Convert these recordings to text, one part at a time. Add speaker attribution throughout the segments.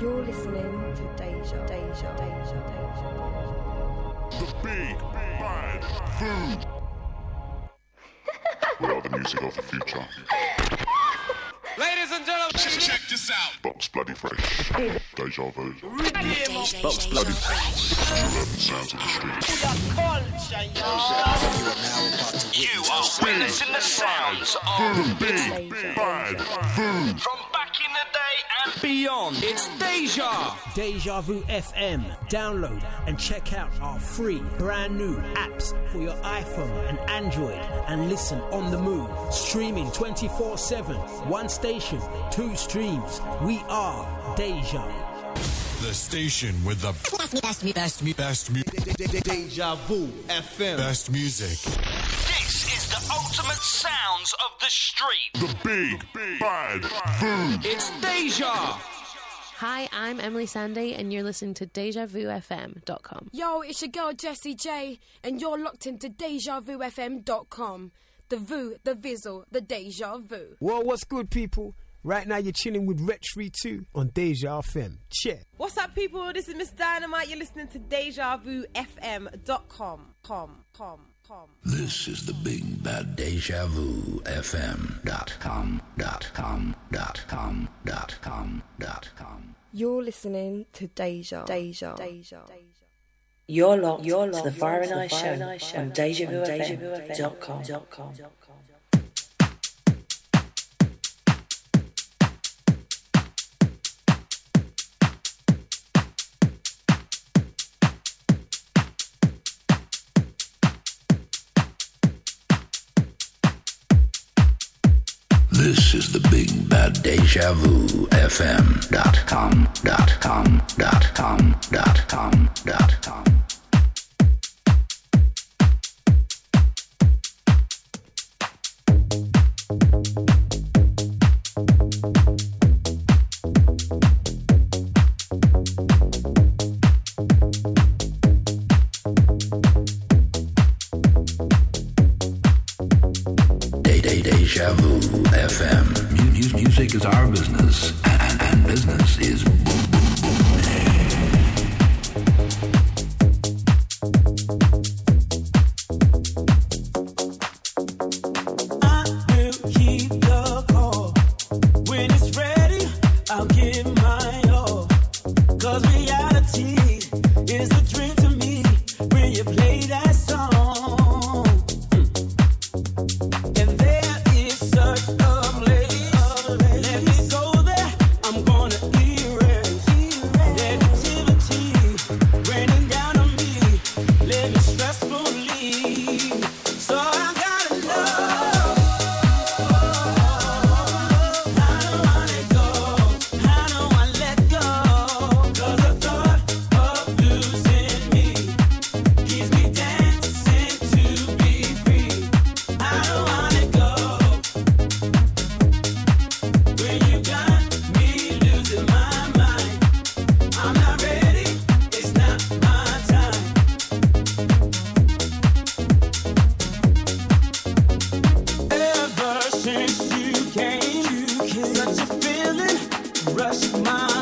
Speaker 1: You're listening to Deja, Deja, Deja, Deja. Deja.
Speaker 2: The big bad food. we are the music of the future.
Speaker 3: Ladies and gentlemen,
Speaker 2: Check this out. Box bloody fresh. Deja vu.
Speaker 4: Box bloody
Speaker 2: True urban sounds of the streets.
Speaker 5: You are witnessing the sounds of
Speaker 2: The big bad food.
Speaker 5: from
Speaker 3: beyond. It's Deja.
Speaker 6: Deja Vu FM. Download and check out our free brand new apps for your iPhone and Android and listen on the move. Streaming 24 7. One station, two streams. We are Deja.
Speaker 7: The station with the best, best, best, best, best,
Speaker 8: Deja Vu FM.
Speaker 7: best music.
Speaker 5: this is the ultimate sounds of the street.
Speaker 2: The big bad food.
Speaker 3: It's Deja.
Speaker 9: Hi, I'm Emeli Sandé, and you're listening to DejaVuFM.com.
Speaker 1: Yo, it's your girl Jessie J, and you're locked into DejaVuFM.com. The Vu, the Vizzle, the Deja Vu.
Speaker 6: Well, what's good, people? Right now, you're chilling with Rich Free 2 on Deja FM. Check.
Speaker 10: What's up, people? This is Miss Dynamite. You're listening to DejaVuFM.com. Com, com, com.
Speaker 11: This is the big bad deja vu FM dot com dot com dot com dot com dot com.
Speaker 1: You're listening to Deja, Deja, Deja.
Speaker 12: You're locked, You're locked to the Fire and Ice Show on DejaVuFM.com.
Speaker 11: This is the big bad deja vu FM
Speaker 8: came, you came. Such a feeling rushed my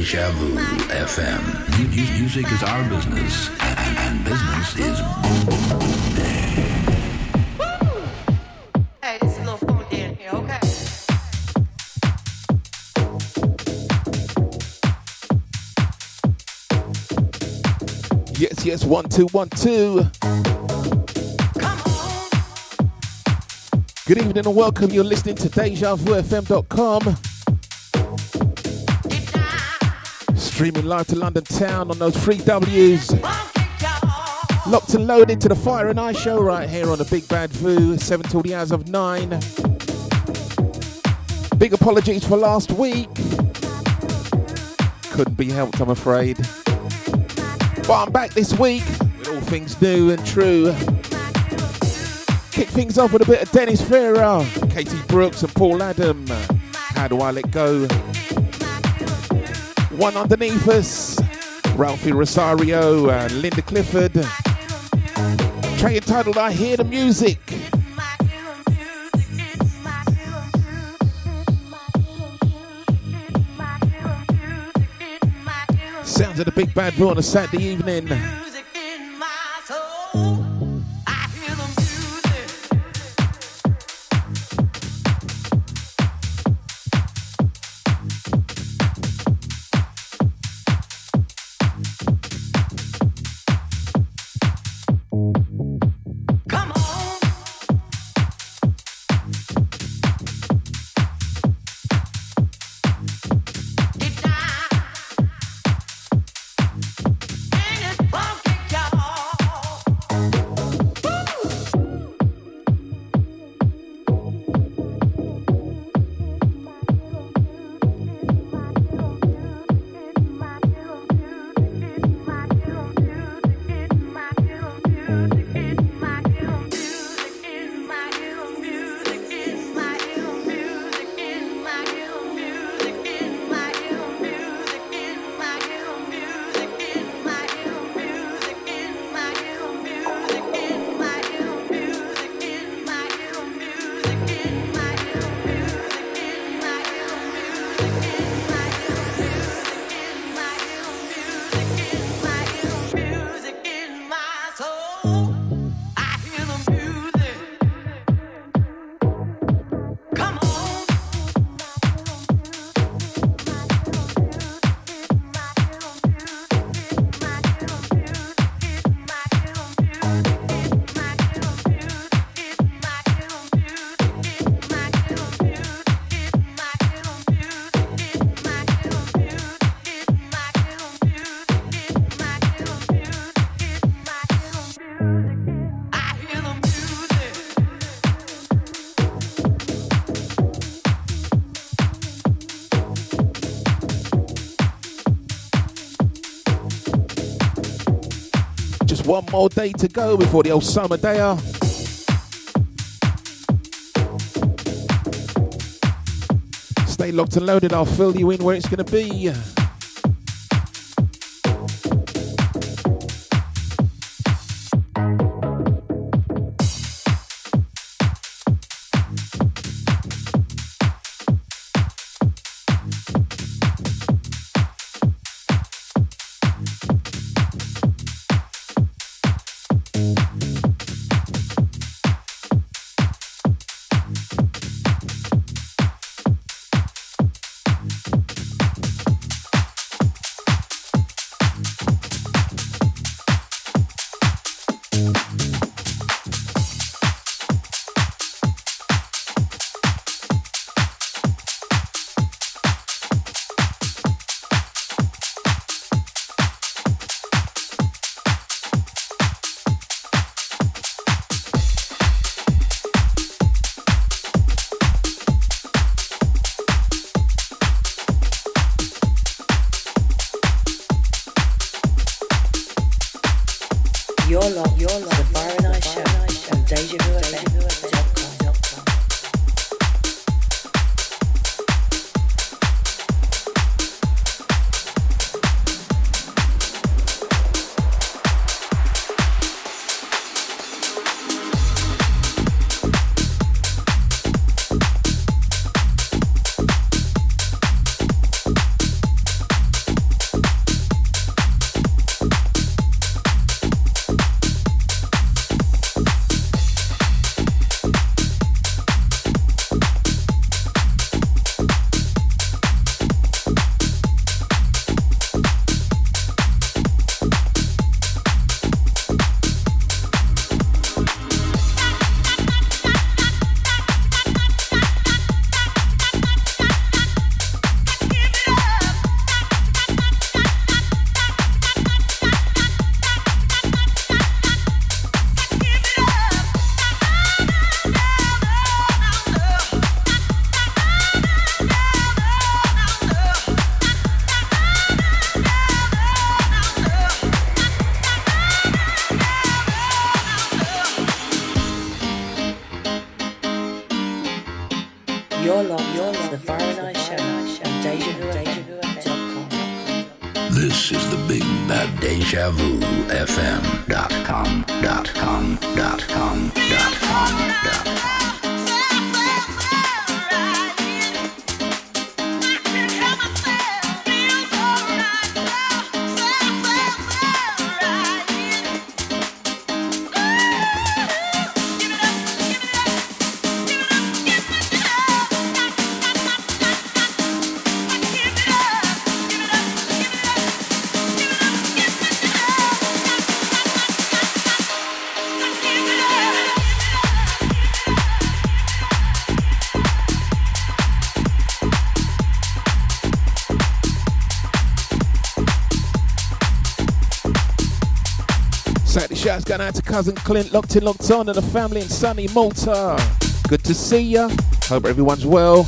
Speaker 11: Deja Vu FM. Music is our business, and, and business is
Speaker 13: Hey, this is a little funky in here, okay?
Speaker 14: Yes, yes, one, two, one, two. Good evening and welcome. You're listening to DejaVuFM.com. Streaming live to London town on those three W's. Locked and loaded to the Fire and Ice show right here on the Big Bad Vu, 7 till the hours of 9. Big apologies for last week. Couldn't be helped, I'm afraid. But I'm back this week with all things new and true. Kick things off with a bit of Dennis Ferrer, K.T. Brooks, and Paul Adam. How do I let go? One underneath us, Ralphi Rosario and Linda Clifford. Track entitled I Hear the Music. Sounds of the Big Bad Blue on a Saturday evening. One more day to go before the old summer day. Stay locked and loaded, I'll fill you in where it's going to be. Going out to cousin Clint, locked in, locked on, and the family in sunny Malta. Good to see ya. Hope everyone's well.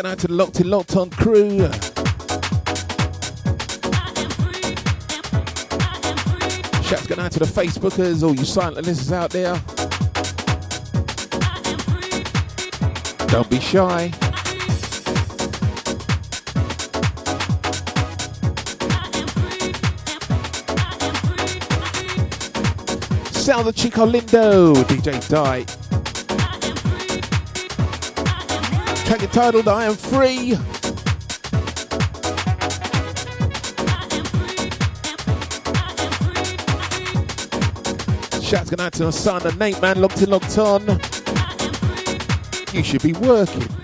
Speaker 14: Going out to the Locked In Locked On crew. Shouts going out to the Facebookers, all you silent listeners out there. Don't be shy. Sound the ChicOlindo, DJ Die. Track entitled I Am Free. Shouts going out to my son and Nate man, locked in, locked on. You should be working.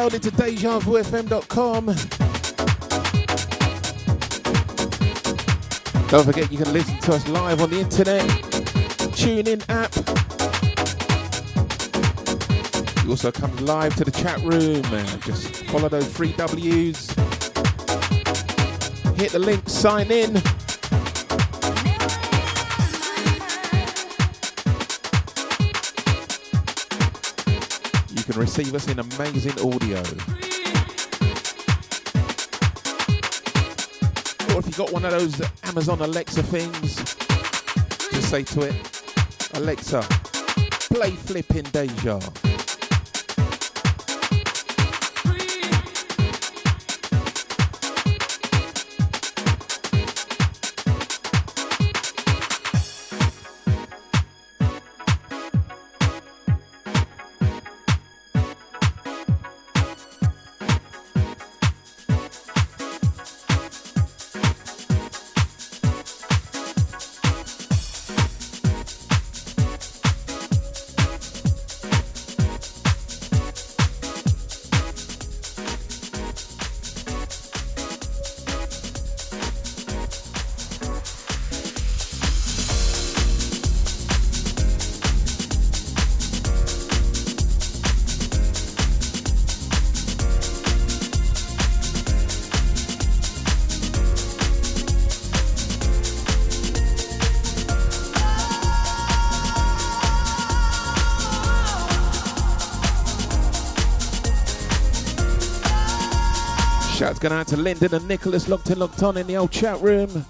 Speaker 14: Loaded to DejaVuFM.com. Don't forget you can listen to us live on the internet, TuneIn app. You also come live to the chat room and just follow those three W's. Hit the link, sign in. Can receive us in amazing audio. Or if you've got one of those Amazon Alexa things, just say to it, Alexa, play Flipping Deja. Going out to Lyndon and Nicholas locked in, locked on in the old chat room.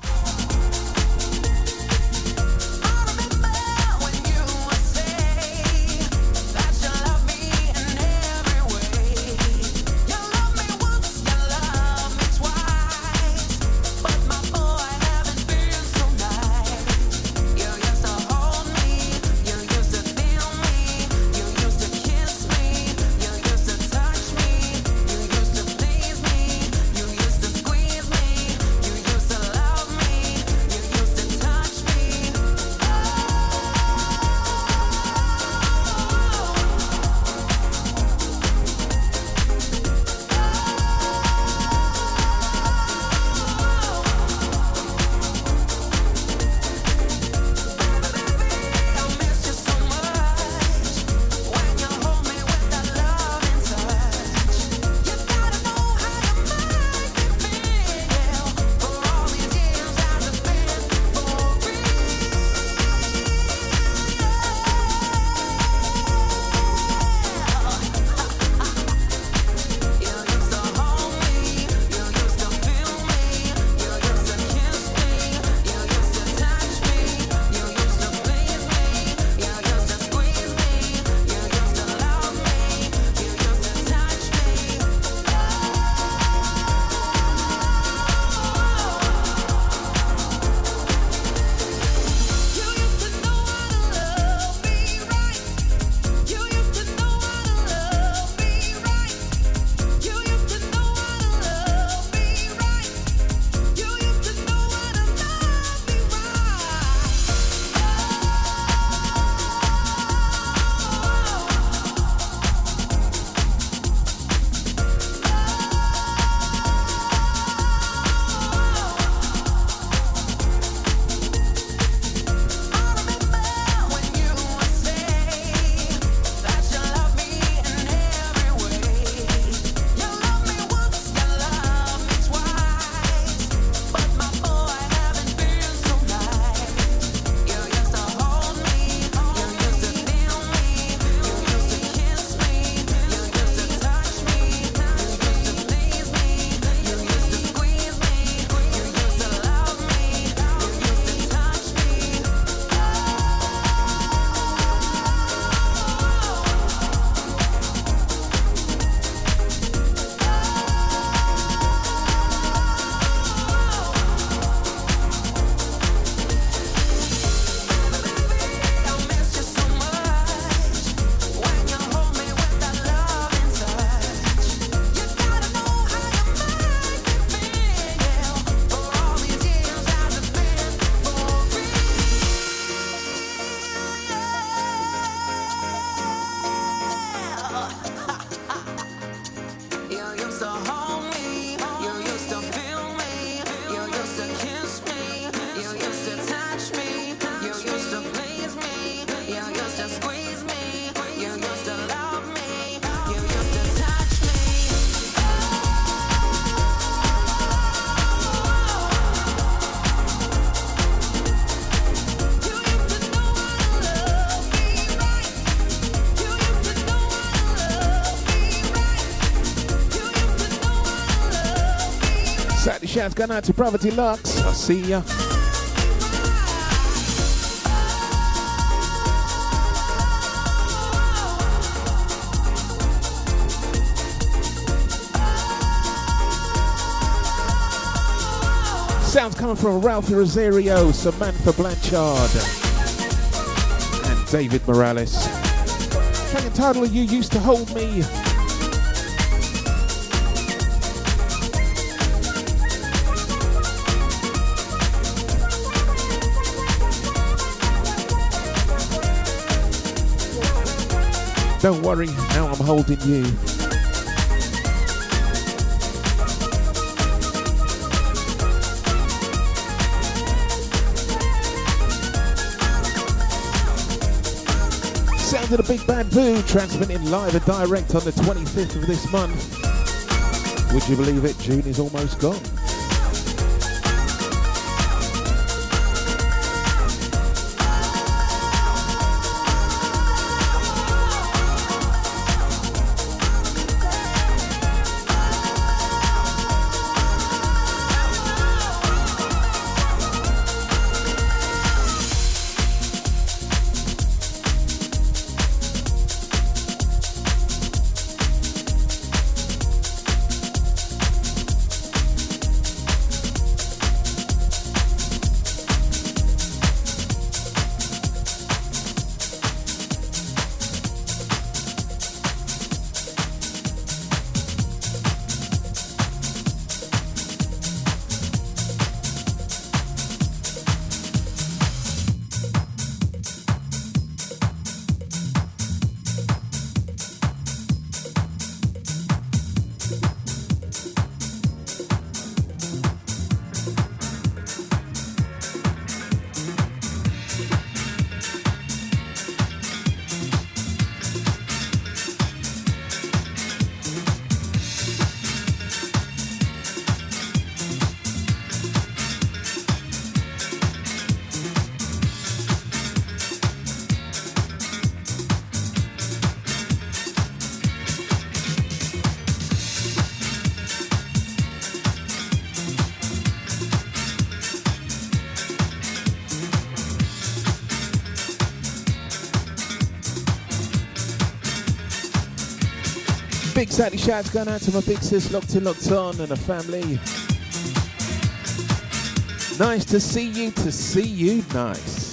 Speaker 14: Going out to Brother Deluxe. I'll see ya. Sounds coming from Ralphi Rosario, Samantha Blanchard, and David Morales. Track entitled You Used to Hold Me. Don't worry, now I'm holding you. Sound of the Big Bad Boo transmitting live and direct on the 25th of this month. Would you believe it? June is almost gone. Saturday shouts going out to my big sis locked in, locked on, and the family. Nice to see you, to see you, nice.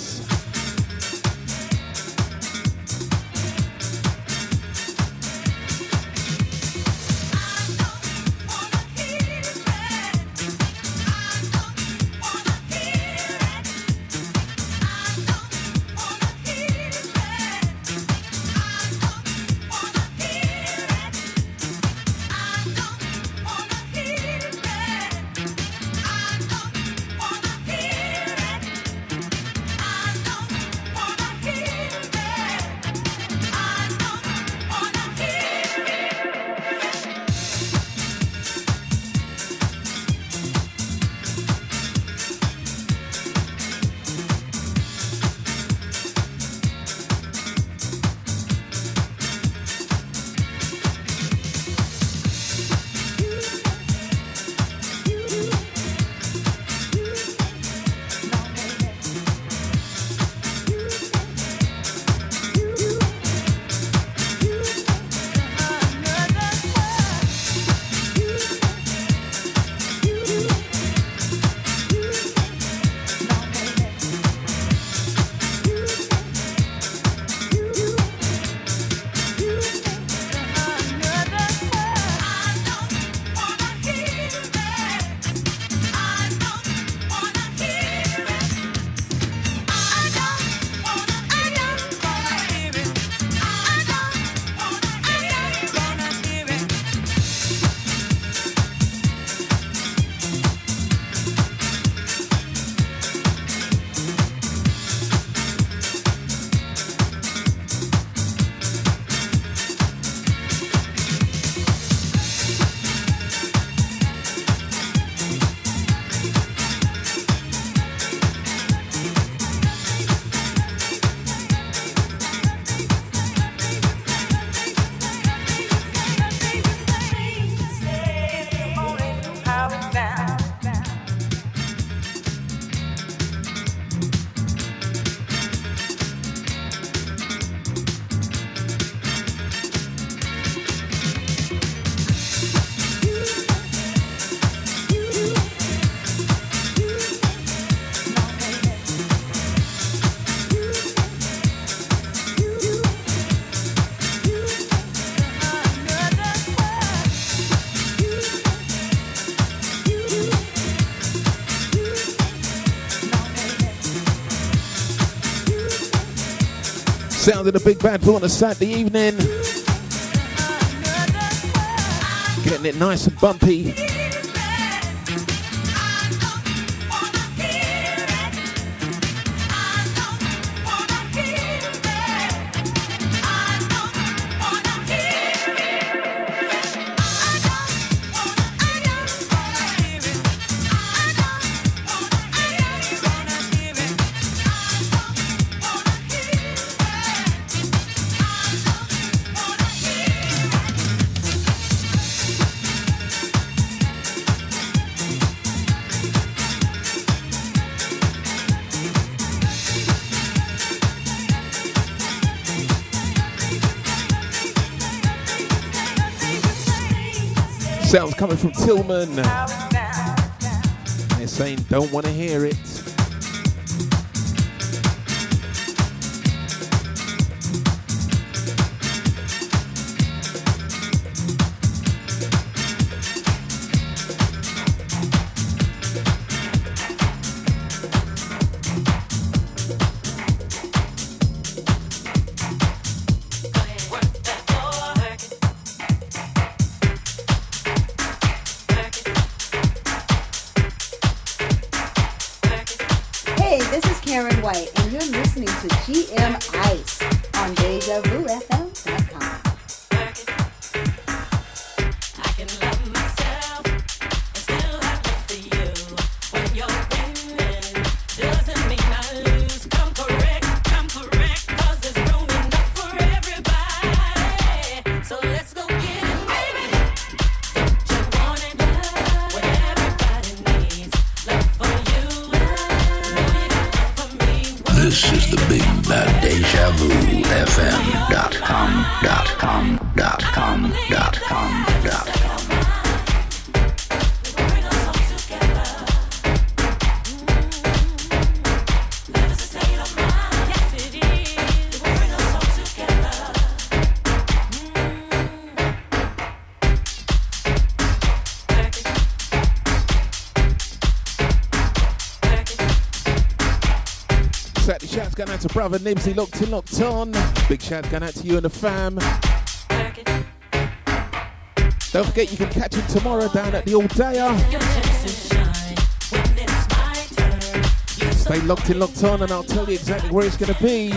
Speaker 15: Of the big bad boy on a Saturday evening. Getting it nice and bumpy. Tilman. They're saying don't want to hear it. Out to brother Nibsy, locked in, locked on. Big shout going out to you and the fam. Don't forget you can catch him tomorrow down at the All Dayer. Stay locked in, locked on, and I'll tell you exactly where it's going to be.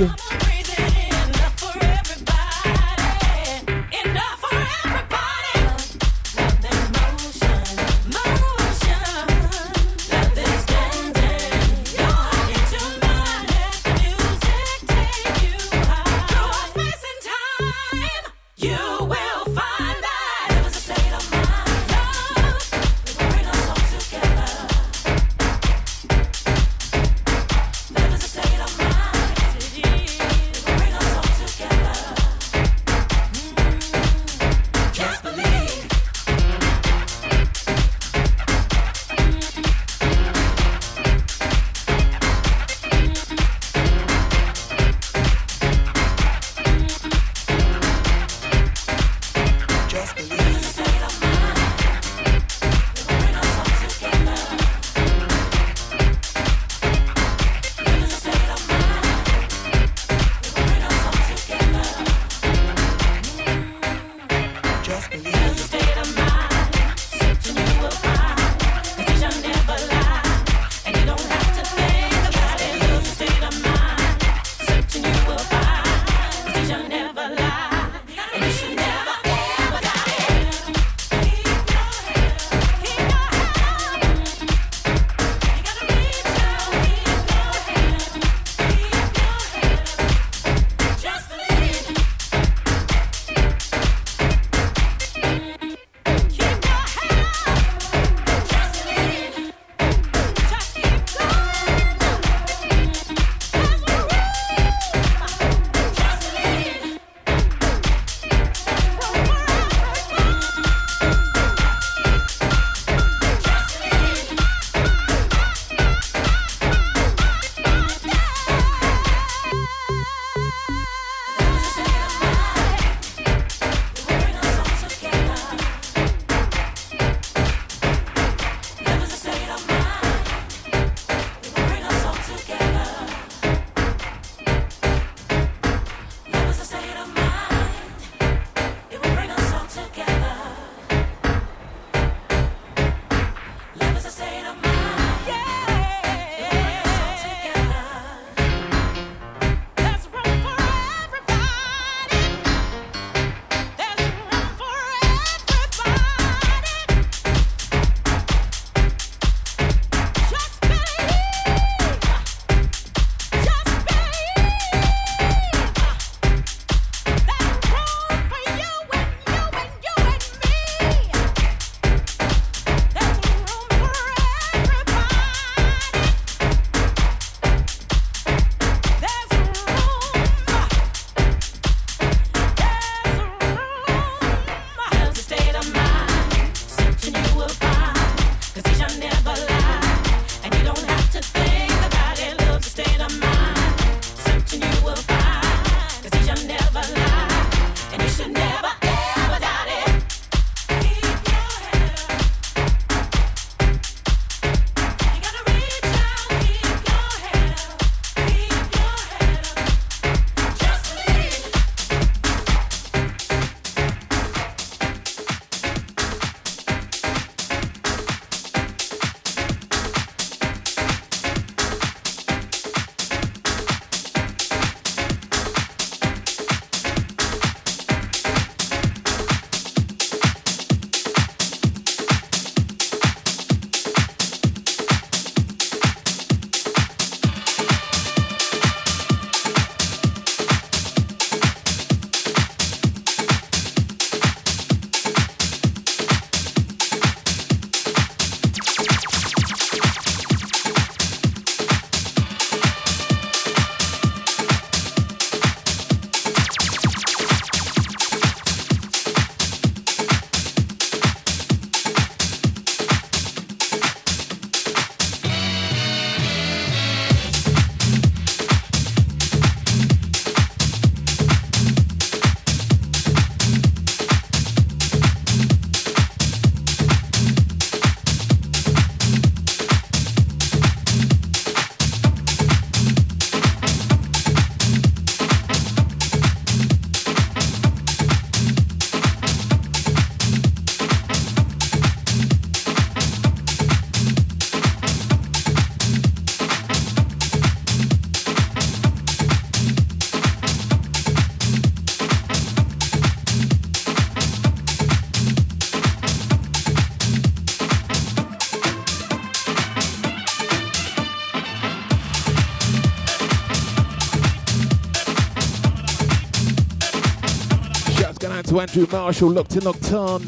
Speaker 14: Andrew Marshall, locked in, on.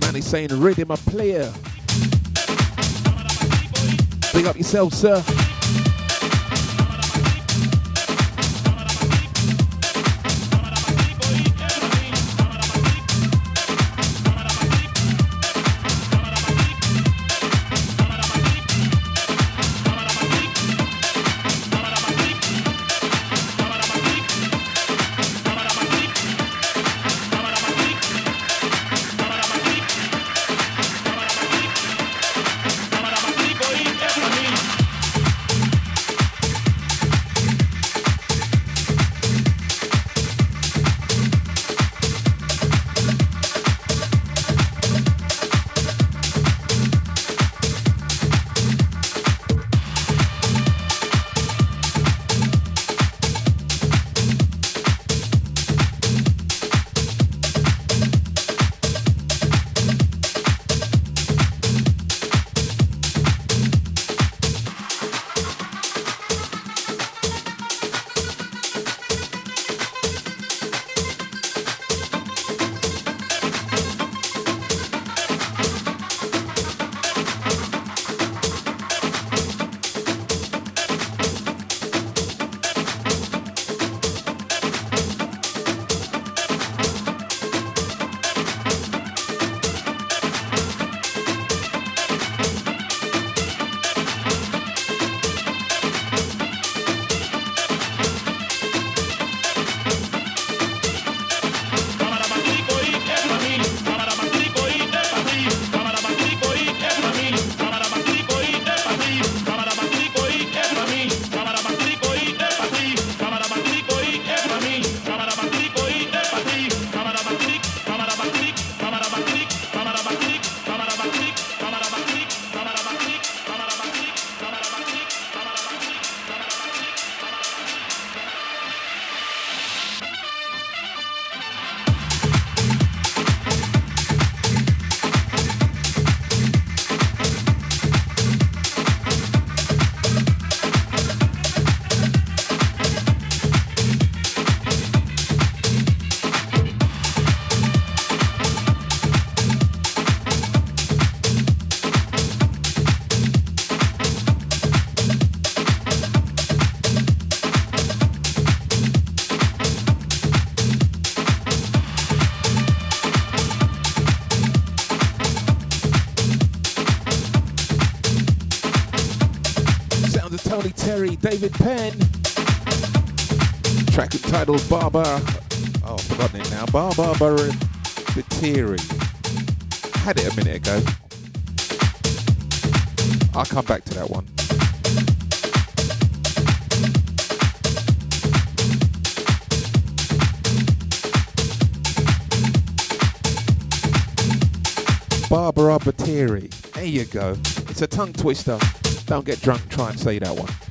Speaker 14: Man, he's saying rhythm a player. Big up yourself, sir. David Penn. Track entitled Baba. Oh, I've forgotten it now. Baba Batiri. Had it a minute ago. I'll come back to that one. Barbara Batiri. There you go. It's a tongue twister. Don't get drunk try and say that one.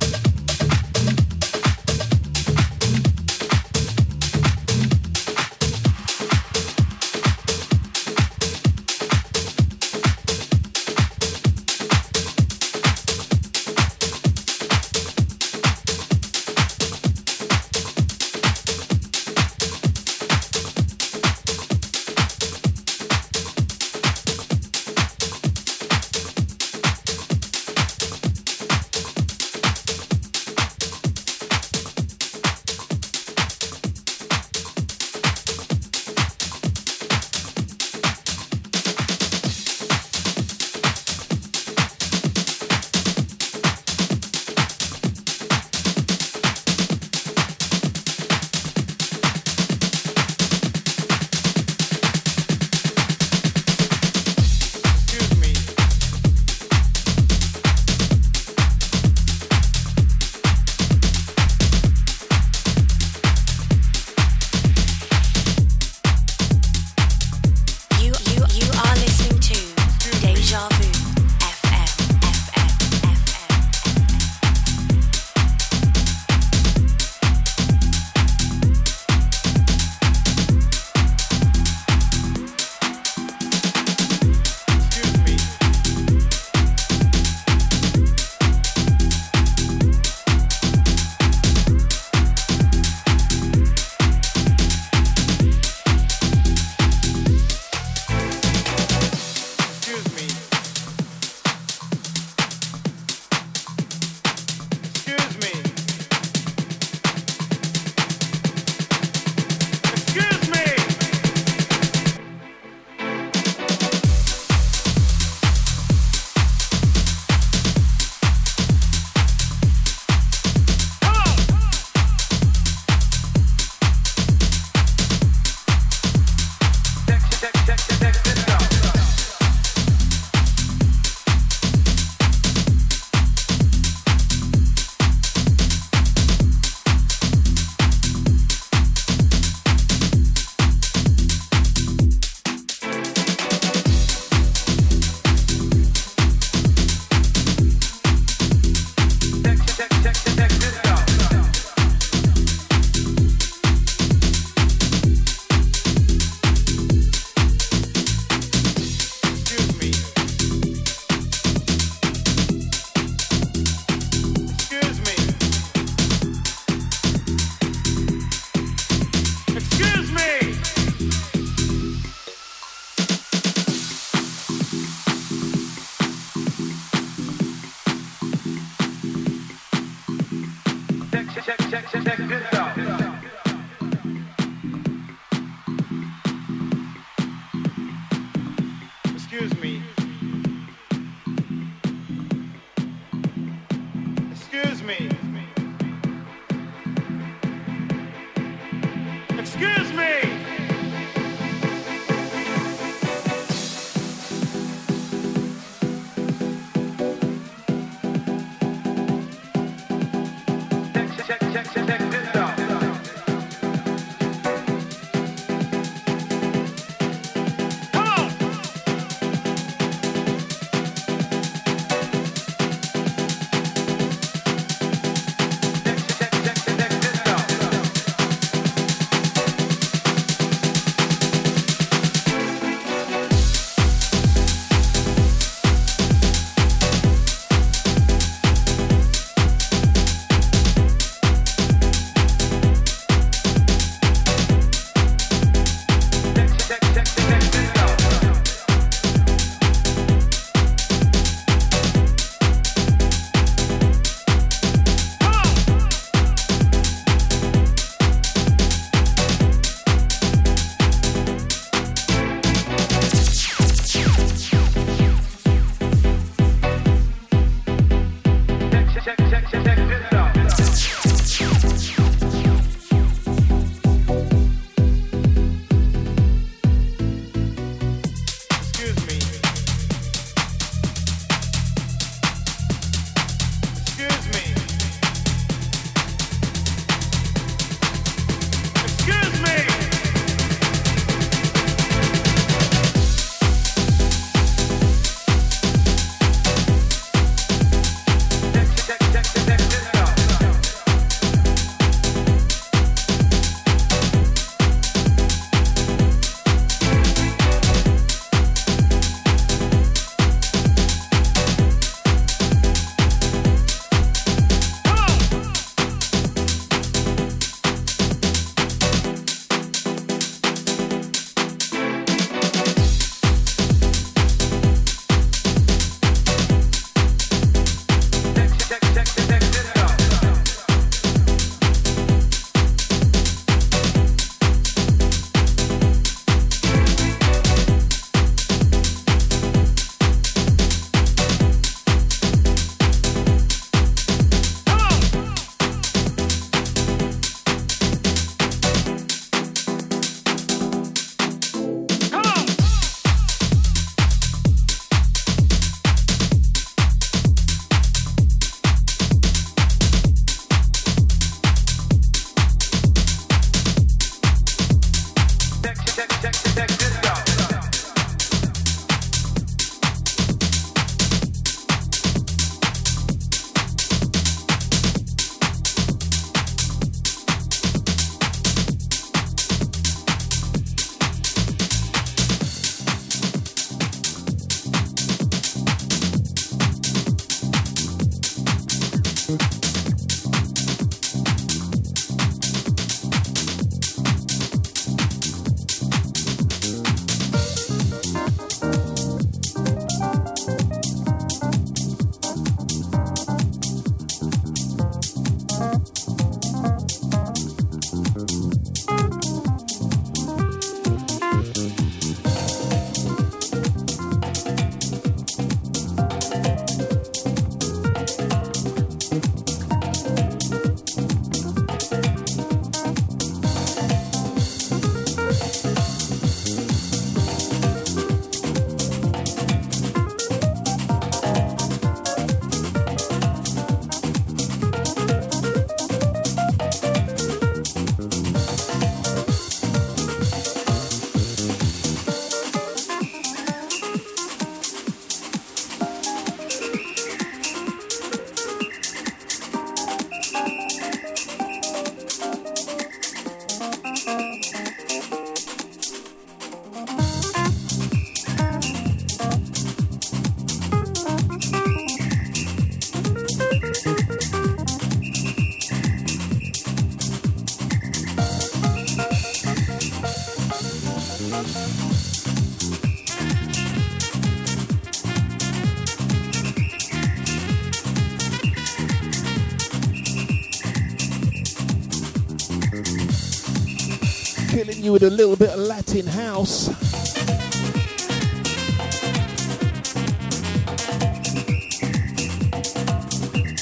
Speaker 14: with a little bit of Latin house.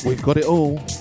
Speaker 14: We've got it all.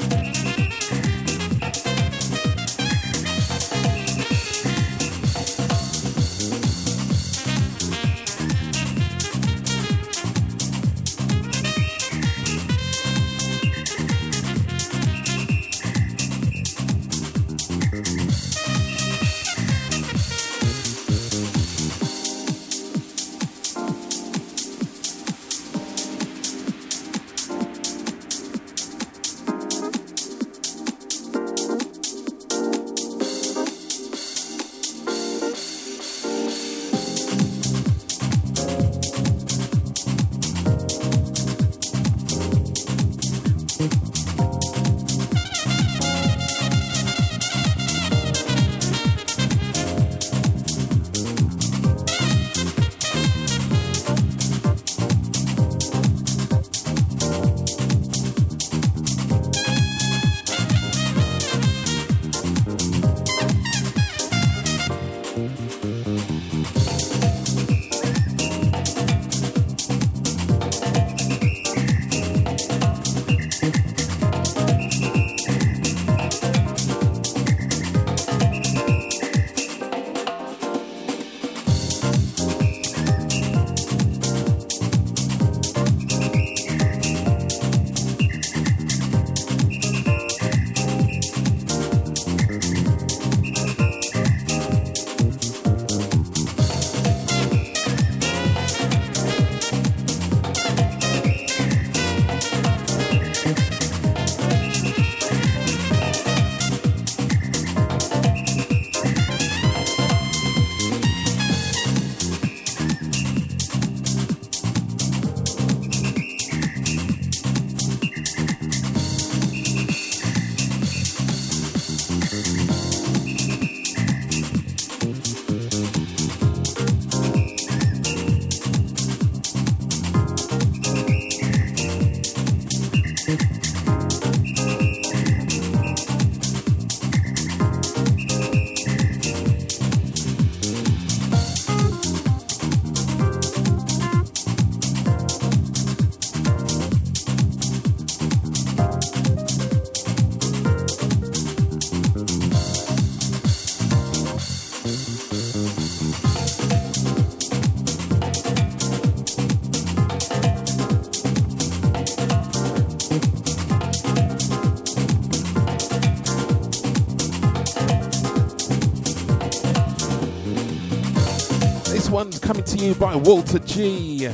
Speaker 14: By Walter G.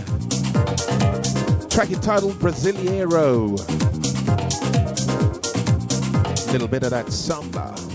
Speaker 14: Track entitled Brasileiro. Little bit of that samba.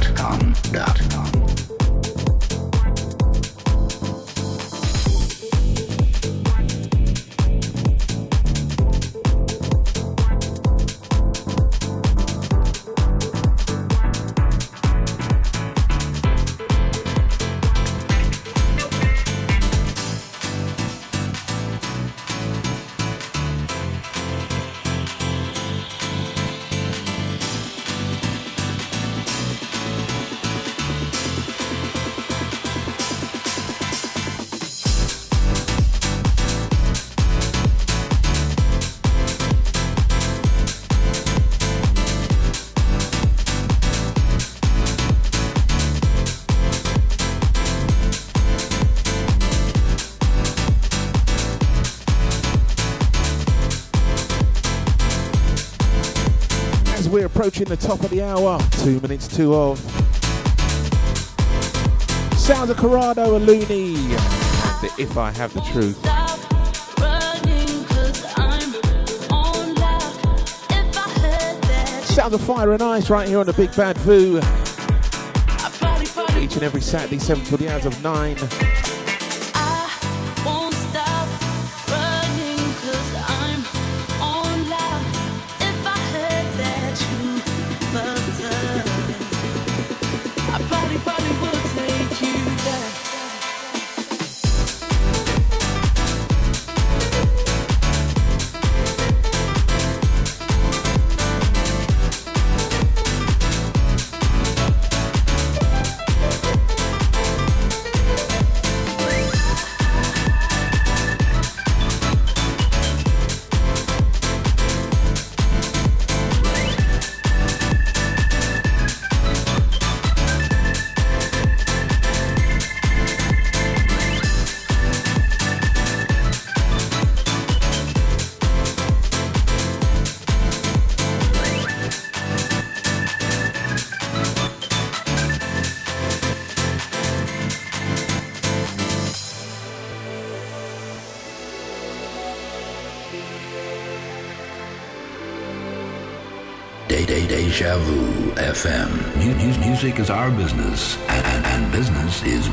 Speaker 11: Vu
Speaker 14: approaching the top of the hour. Two minutes two of. Sounds of Corrado Alunni. If I Have the Truth. Sounds of Fire and Ice right here on the Big Bad Voo. Each and every Saturday, 7 till the hours of 9.
Speaker 16: Is our business, and, and, and business is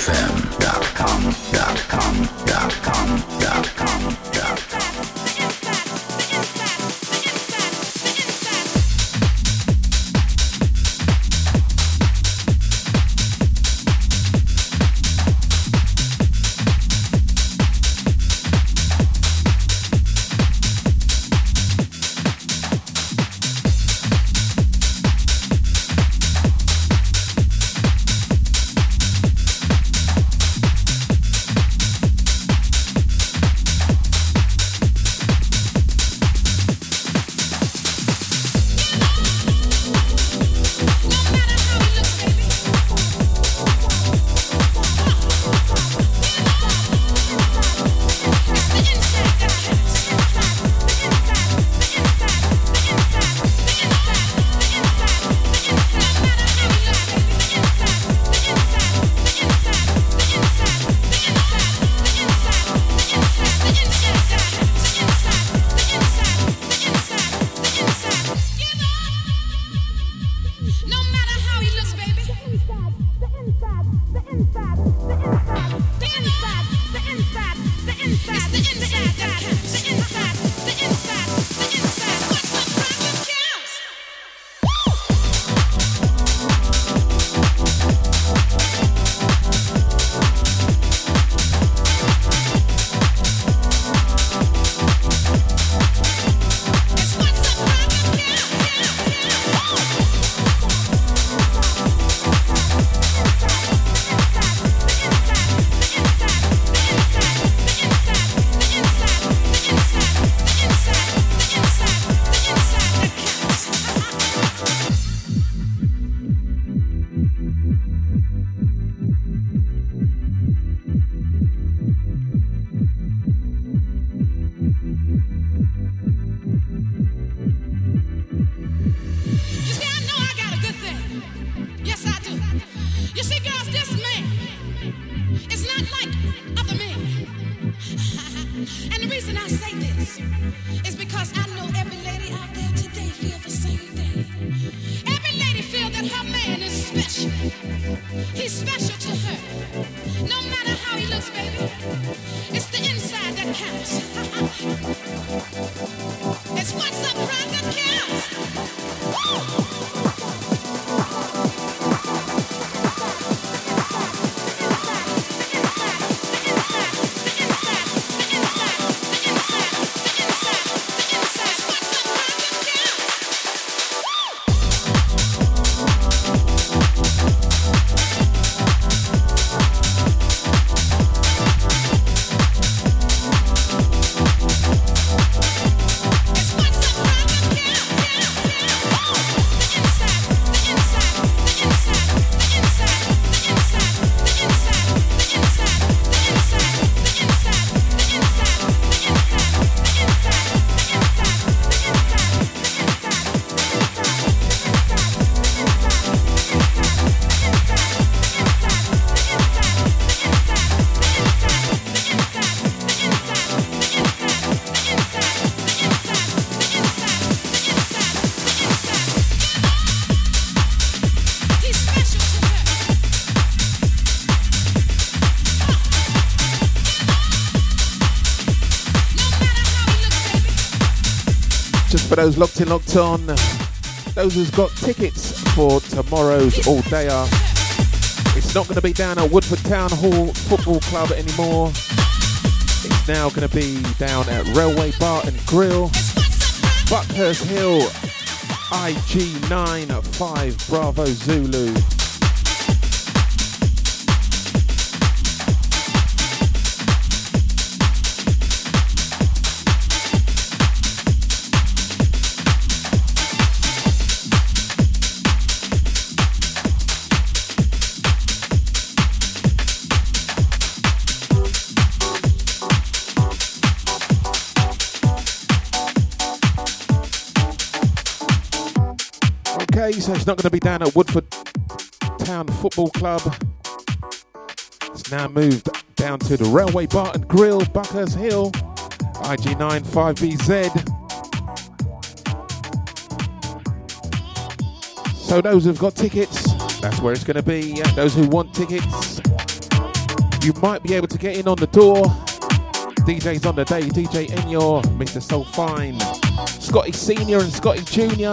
Speaker 11: FM
Speaker 14: those locked in, locked on, those who's got tickets for tomorrow's all dayer. It's not going to be down at Woodford Town Hall Football Club anymore. It's now going to be down at Railway Bar and Grill, Buckhurst Hill, IG9 5 Bravo Zulu. okay, so he's not going to be down at Woodford Town Football Club. It's now moved down to the Railway Bar and Grill, Buckhurst Hill, IG9 5BZ. So those who've got tickets,
Speaker 17: that's where it's going to be. Those who want tickets, you might be able to get in on the door. DJ's on the day, DJ Enyor, Mr. Soul Fine, Scotty Senior and Scotty Junior.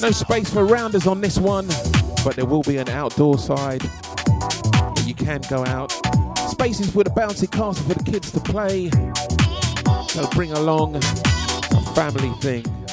Speaker 17: No space for rounders on this one, but there will be an outdoor side you can go out. Spaces with a bouncy castle for the kids to play. So bring along a family thing.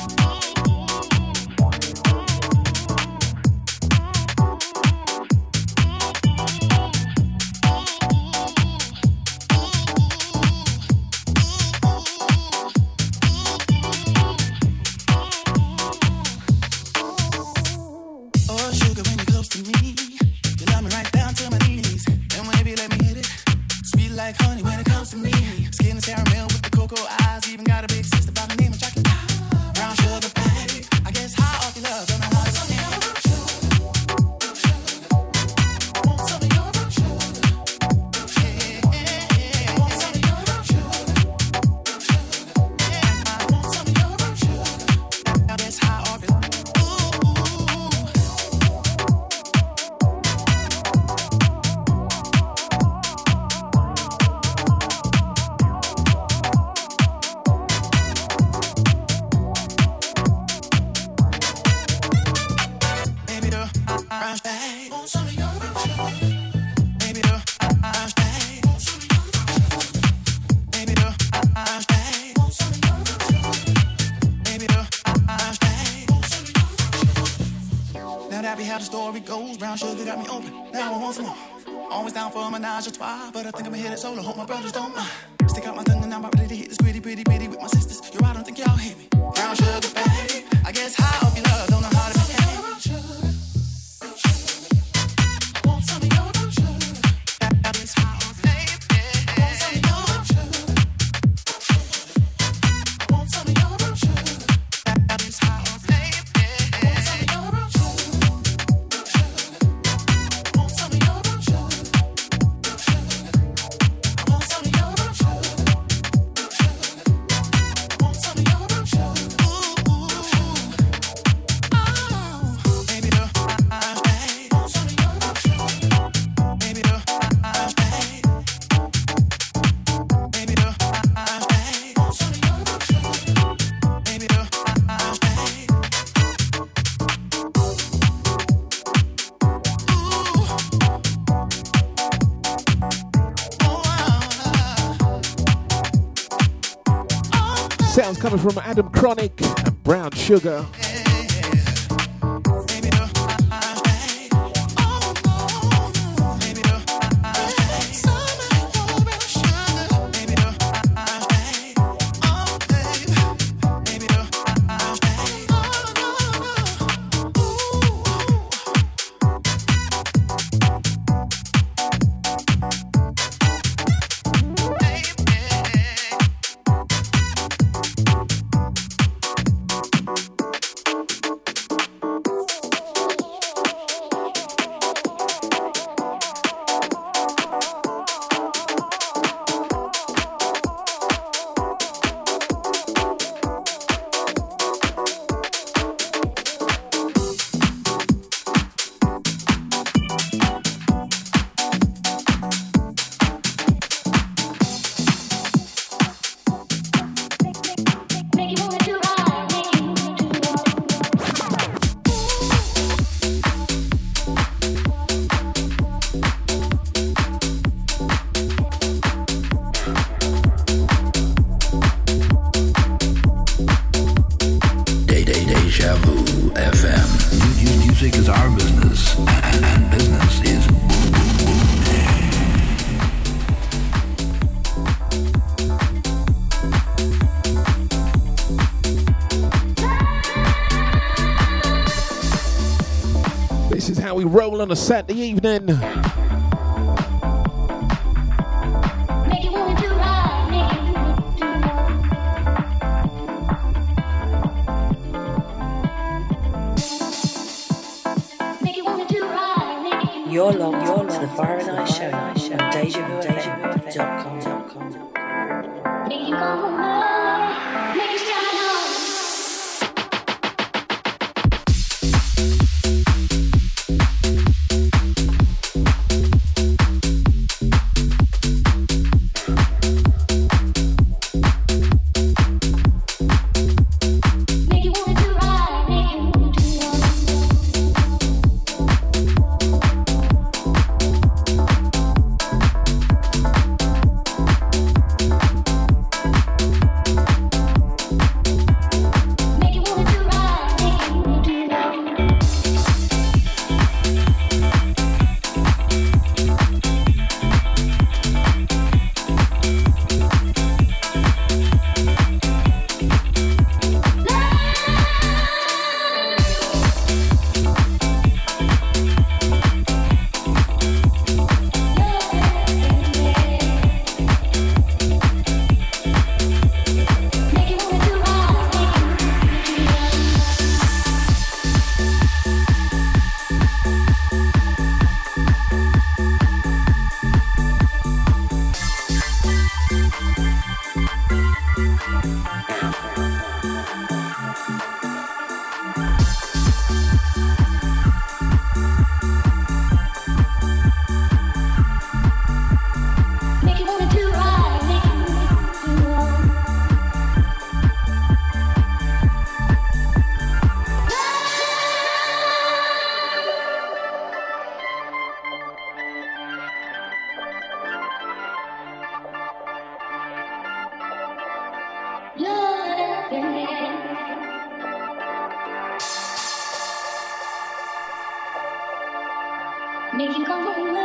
Speaker 17: Sounds coming from Adam Kronik and Brown Sugar.
Speaker 18: Is
Speaker 19: how we roll on a Saturday evening.
Speaker 20: 每天
Speaker 21: 空空。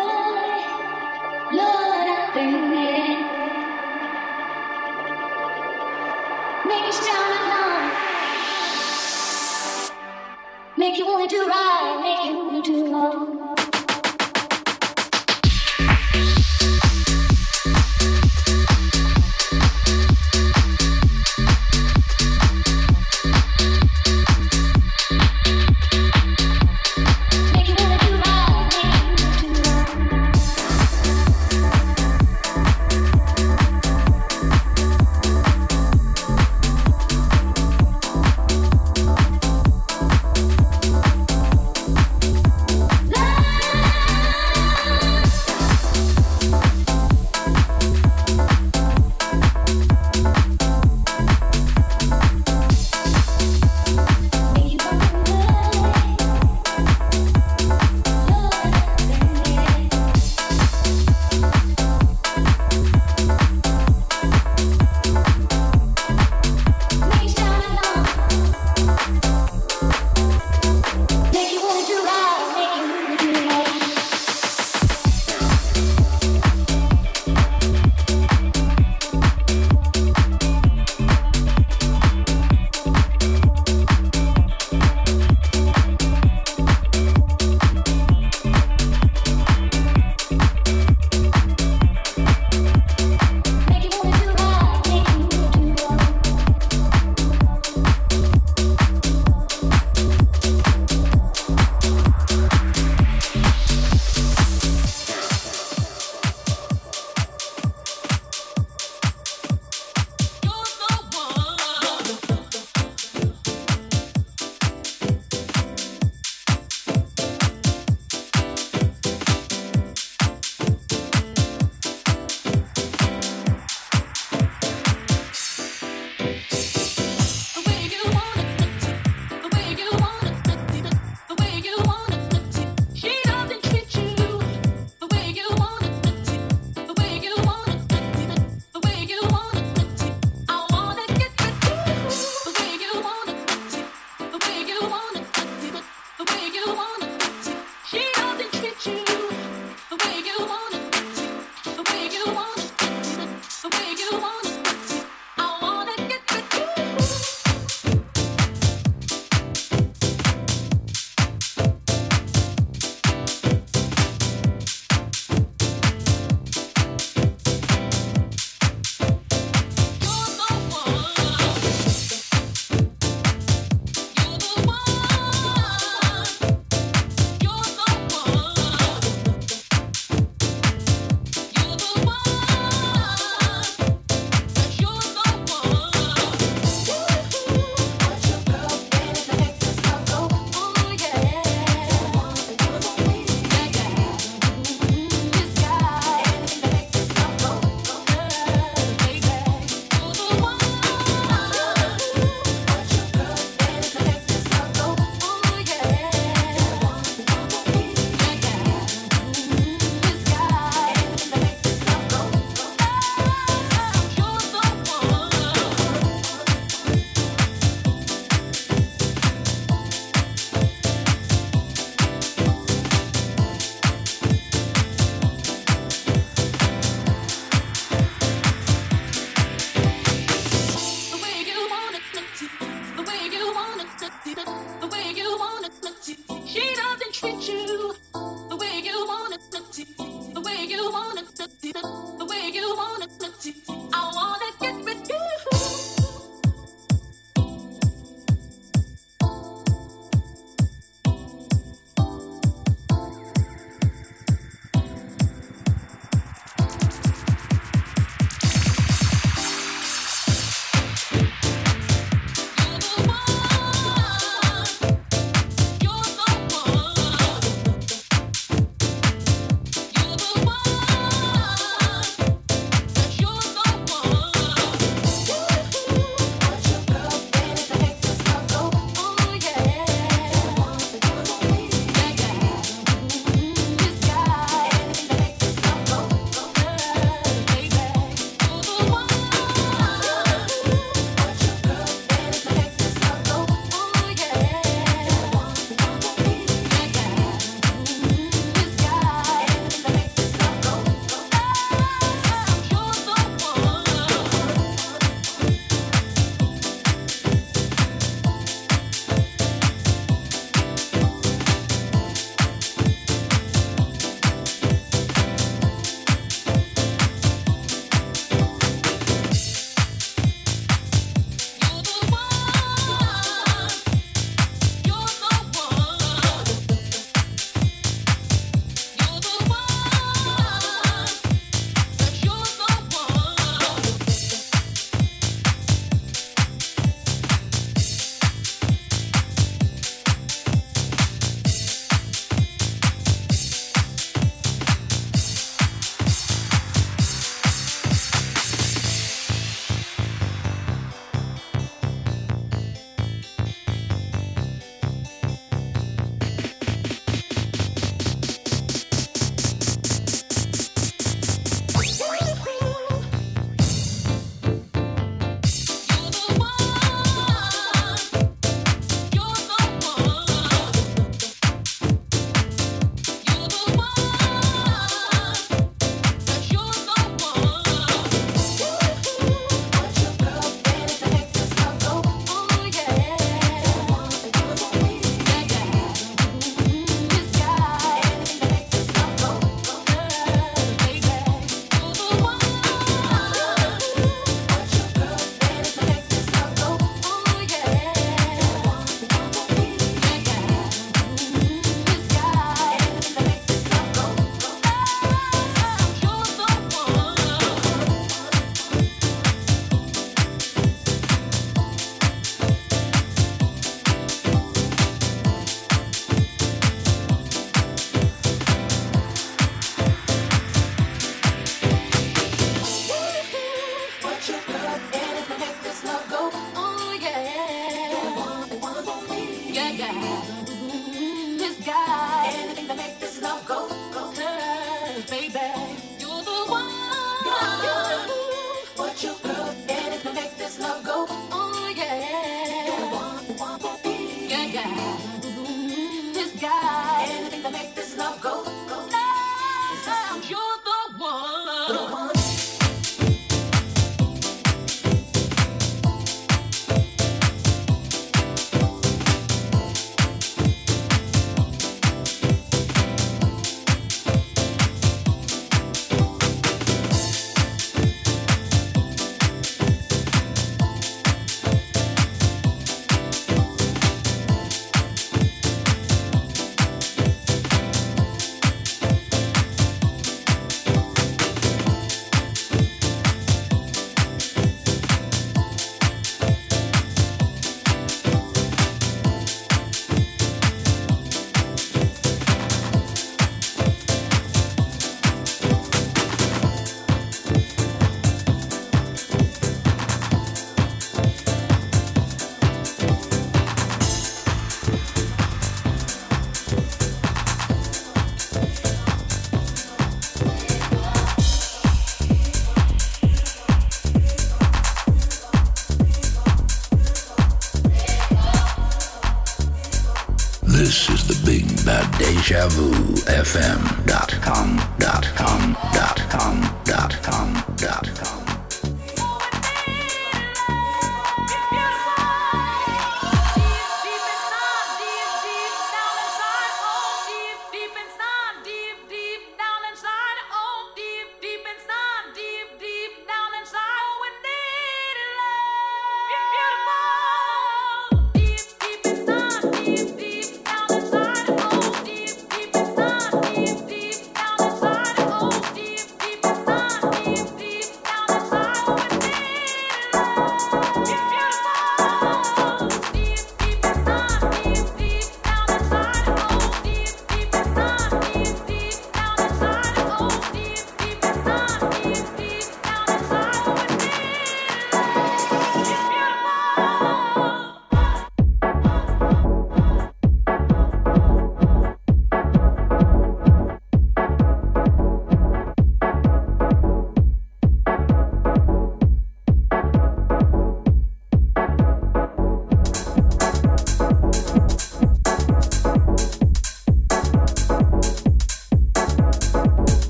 Speaker 21: go.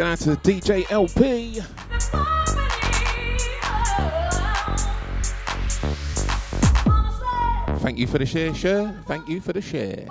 Speaker 15: Going out to DJ LP. Thank you for the share, sure. Thank you for the share.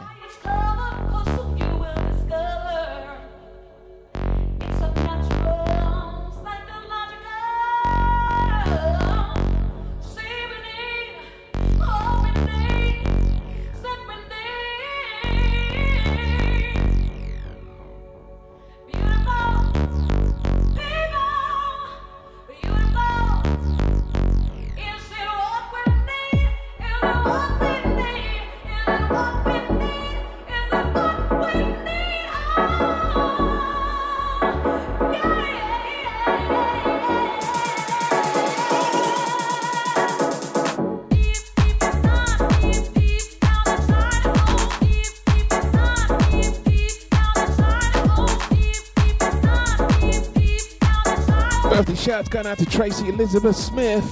Speaker 15: Shouts going out to Tracy Elizabeth Smith.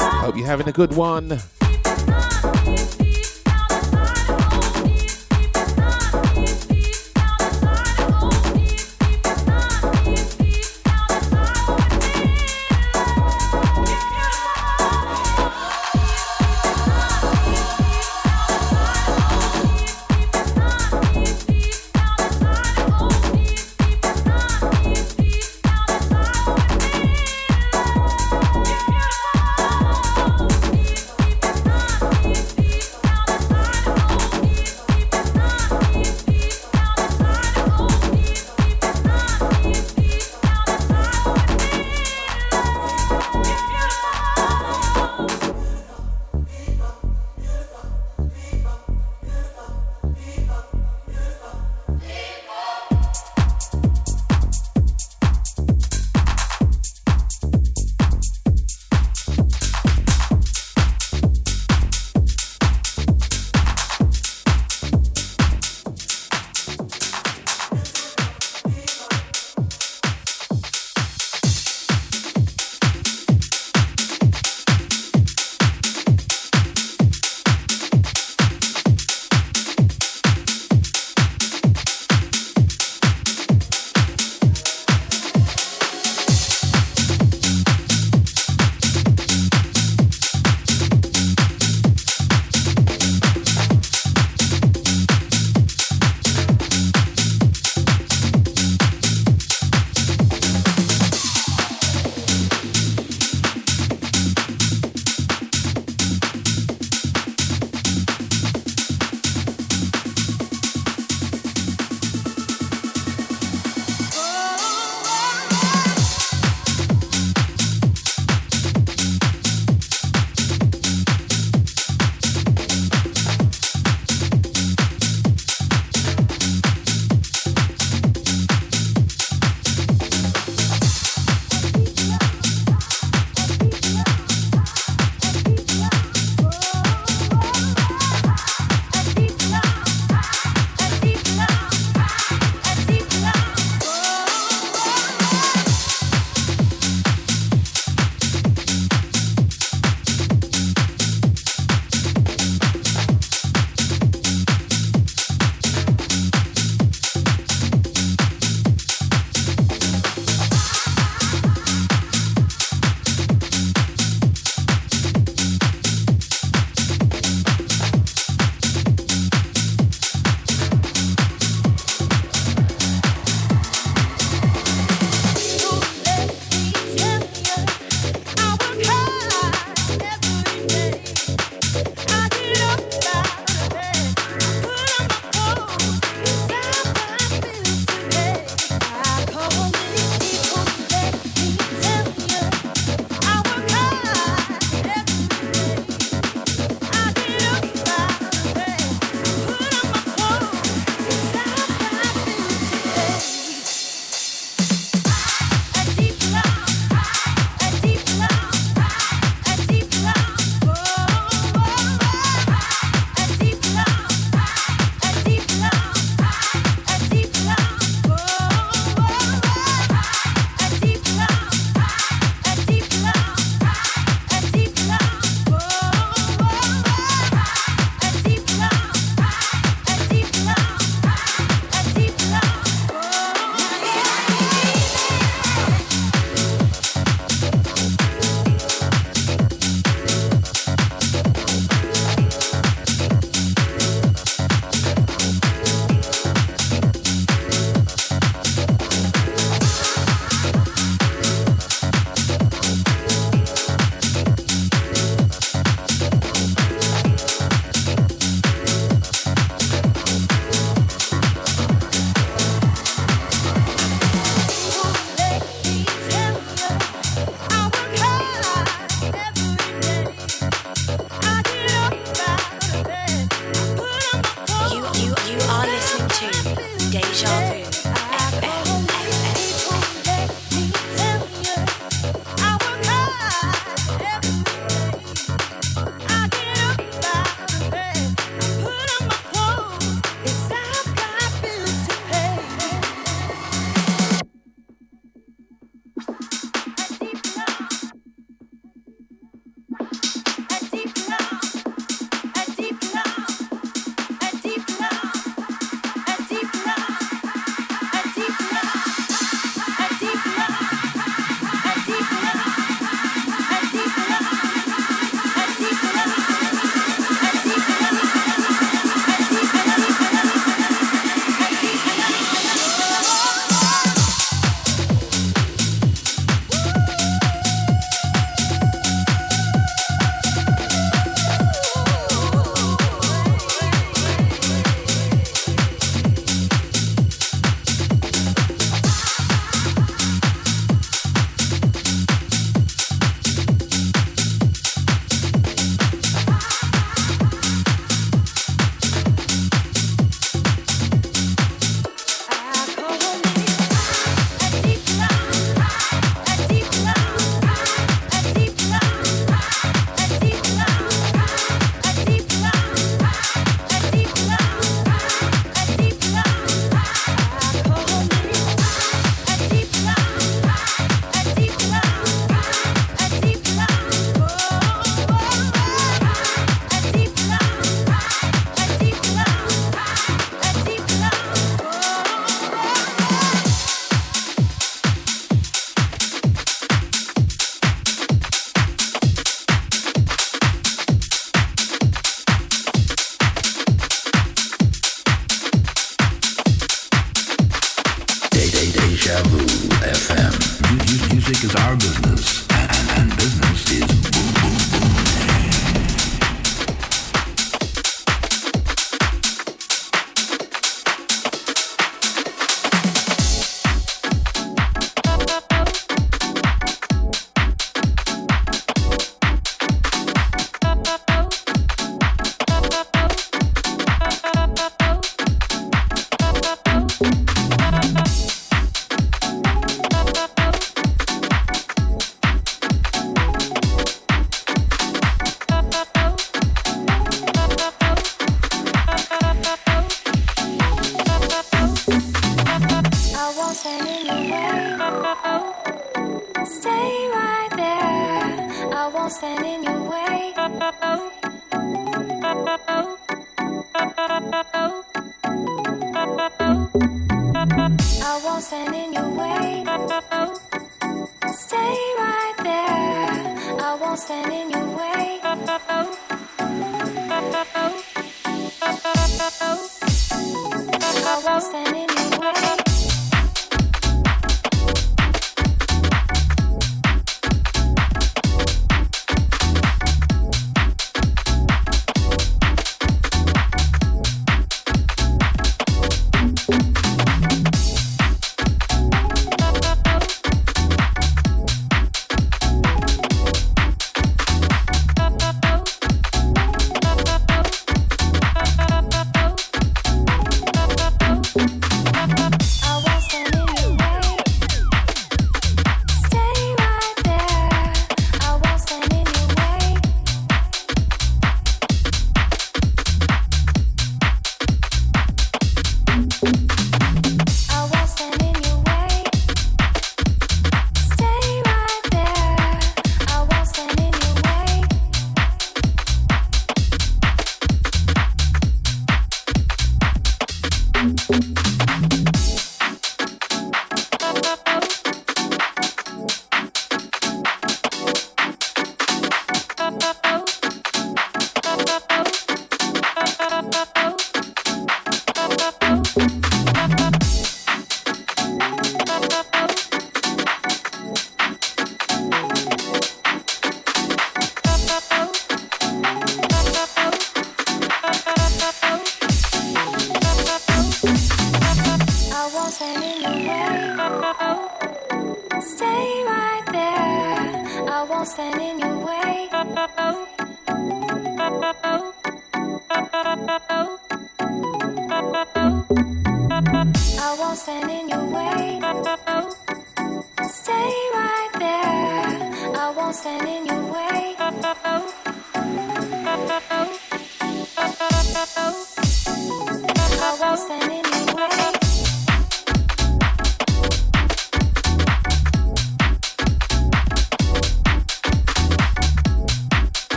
Speaker 15: Hope you're having a good one.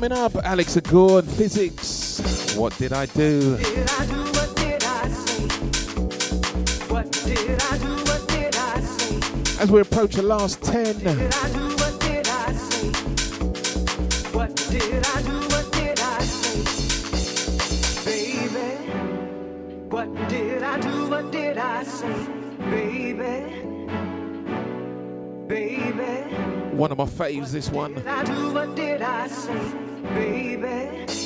Speaker 14: Coming up, Alex Agore and Fizzikx. What did I do?
Speaker 8: Did I do what did I say? What did I do? What did I say?
Speaker 14: As we approach the last 10,
Speaker 8: Did I do what did I say? What did I do? What did I say? Baby, what did I do? What did I say? Baby, baby,
Speaker 14: one of my faves, this one.
Speaker 8: Baby.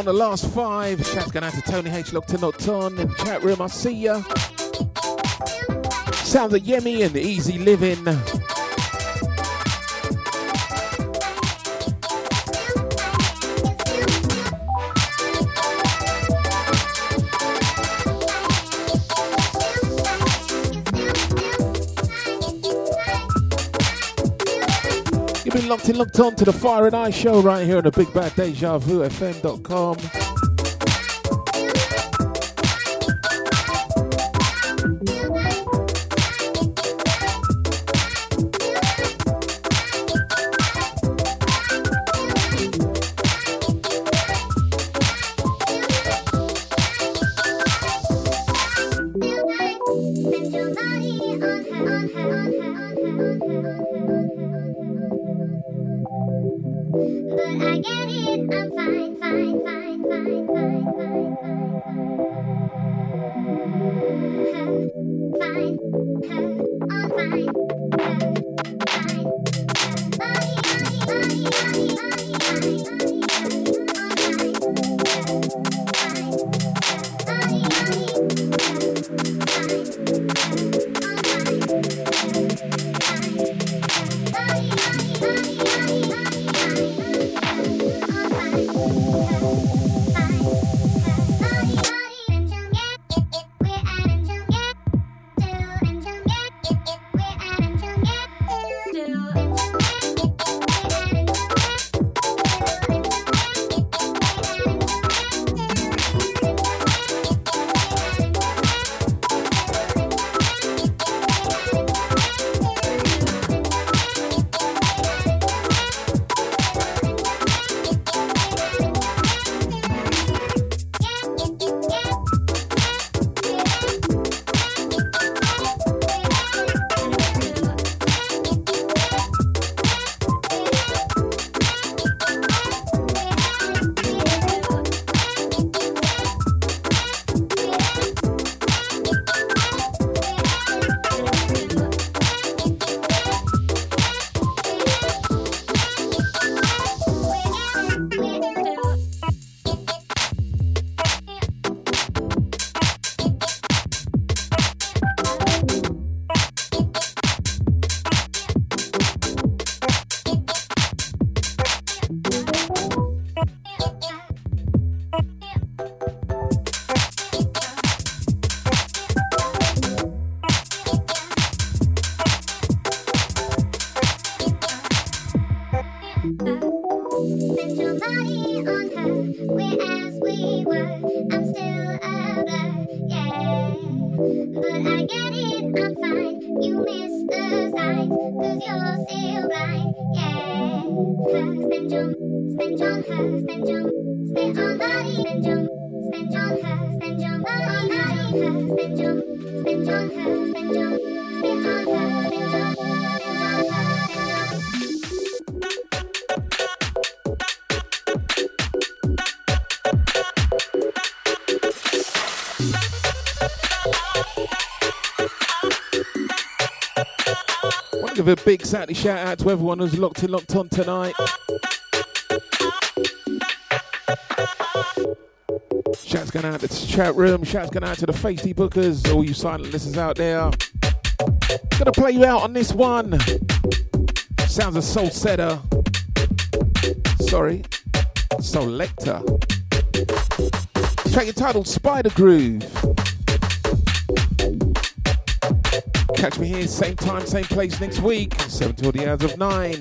Speaker 14: On the last five, shouts going out to Tony H. Locked Locked on in the chat room. I see ya. Sounds of Yemi and the Easy Living. Locked in, locked on to the Fire and Ice show right here on the Big Bad Deja Vu FM.com. big Saturday shout out to everyone who's locked in, locked on tonight. Shouts going out to the chat room. Shouts going out to the Facey Bookers, all you silent listeners out there. Gonna play you out on this one. Sounds a Soul Setter. Sorry, Selector. Track entitled Spider Groove. Catch me here, same time, same place next week, 7 till the hours of 9.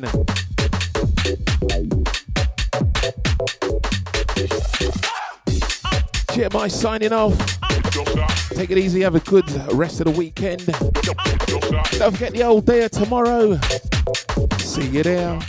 Speaker 14: GMI signing off. Take it easy, have a good rest of the weekend. Don't forget the old day of tomorrow. See you there.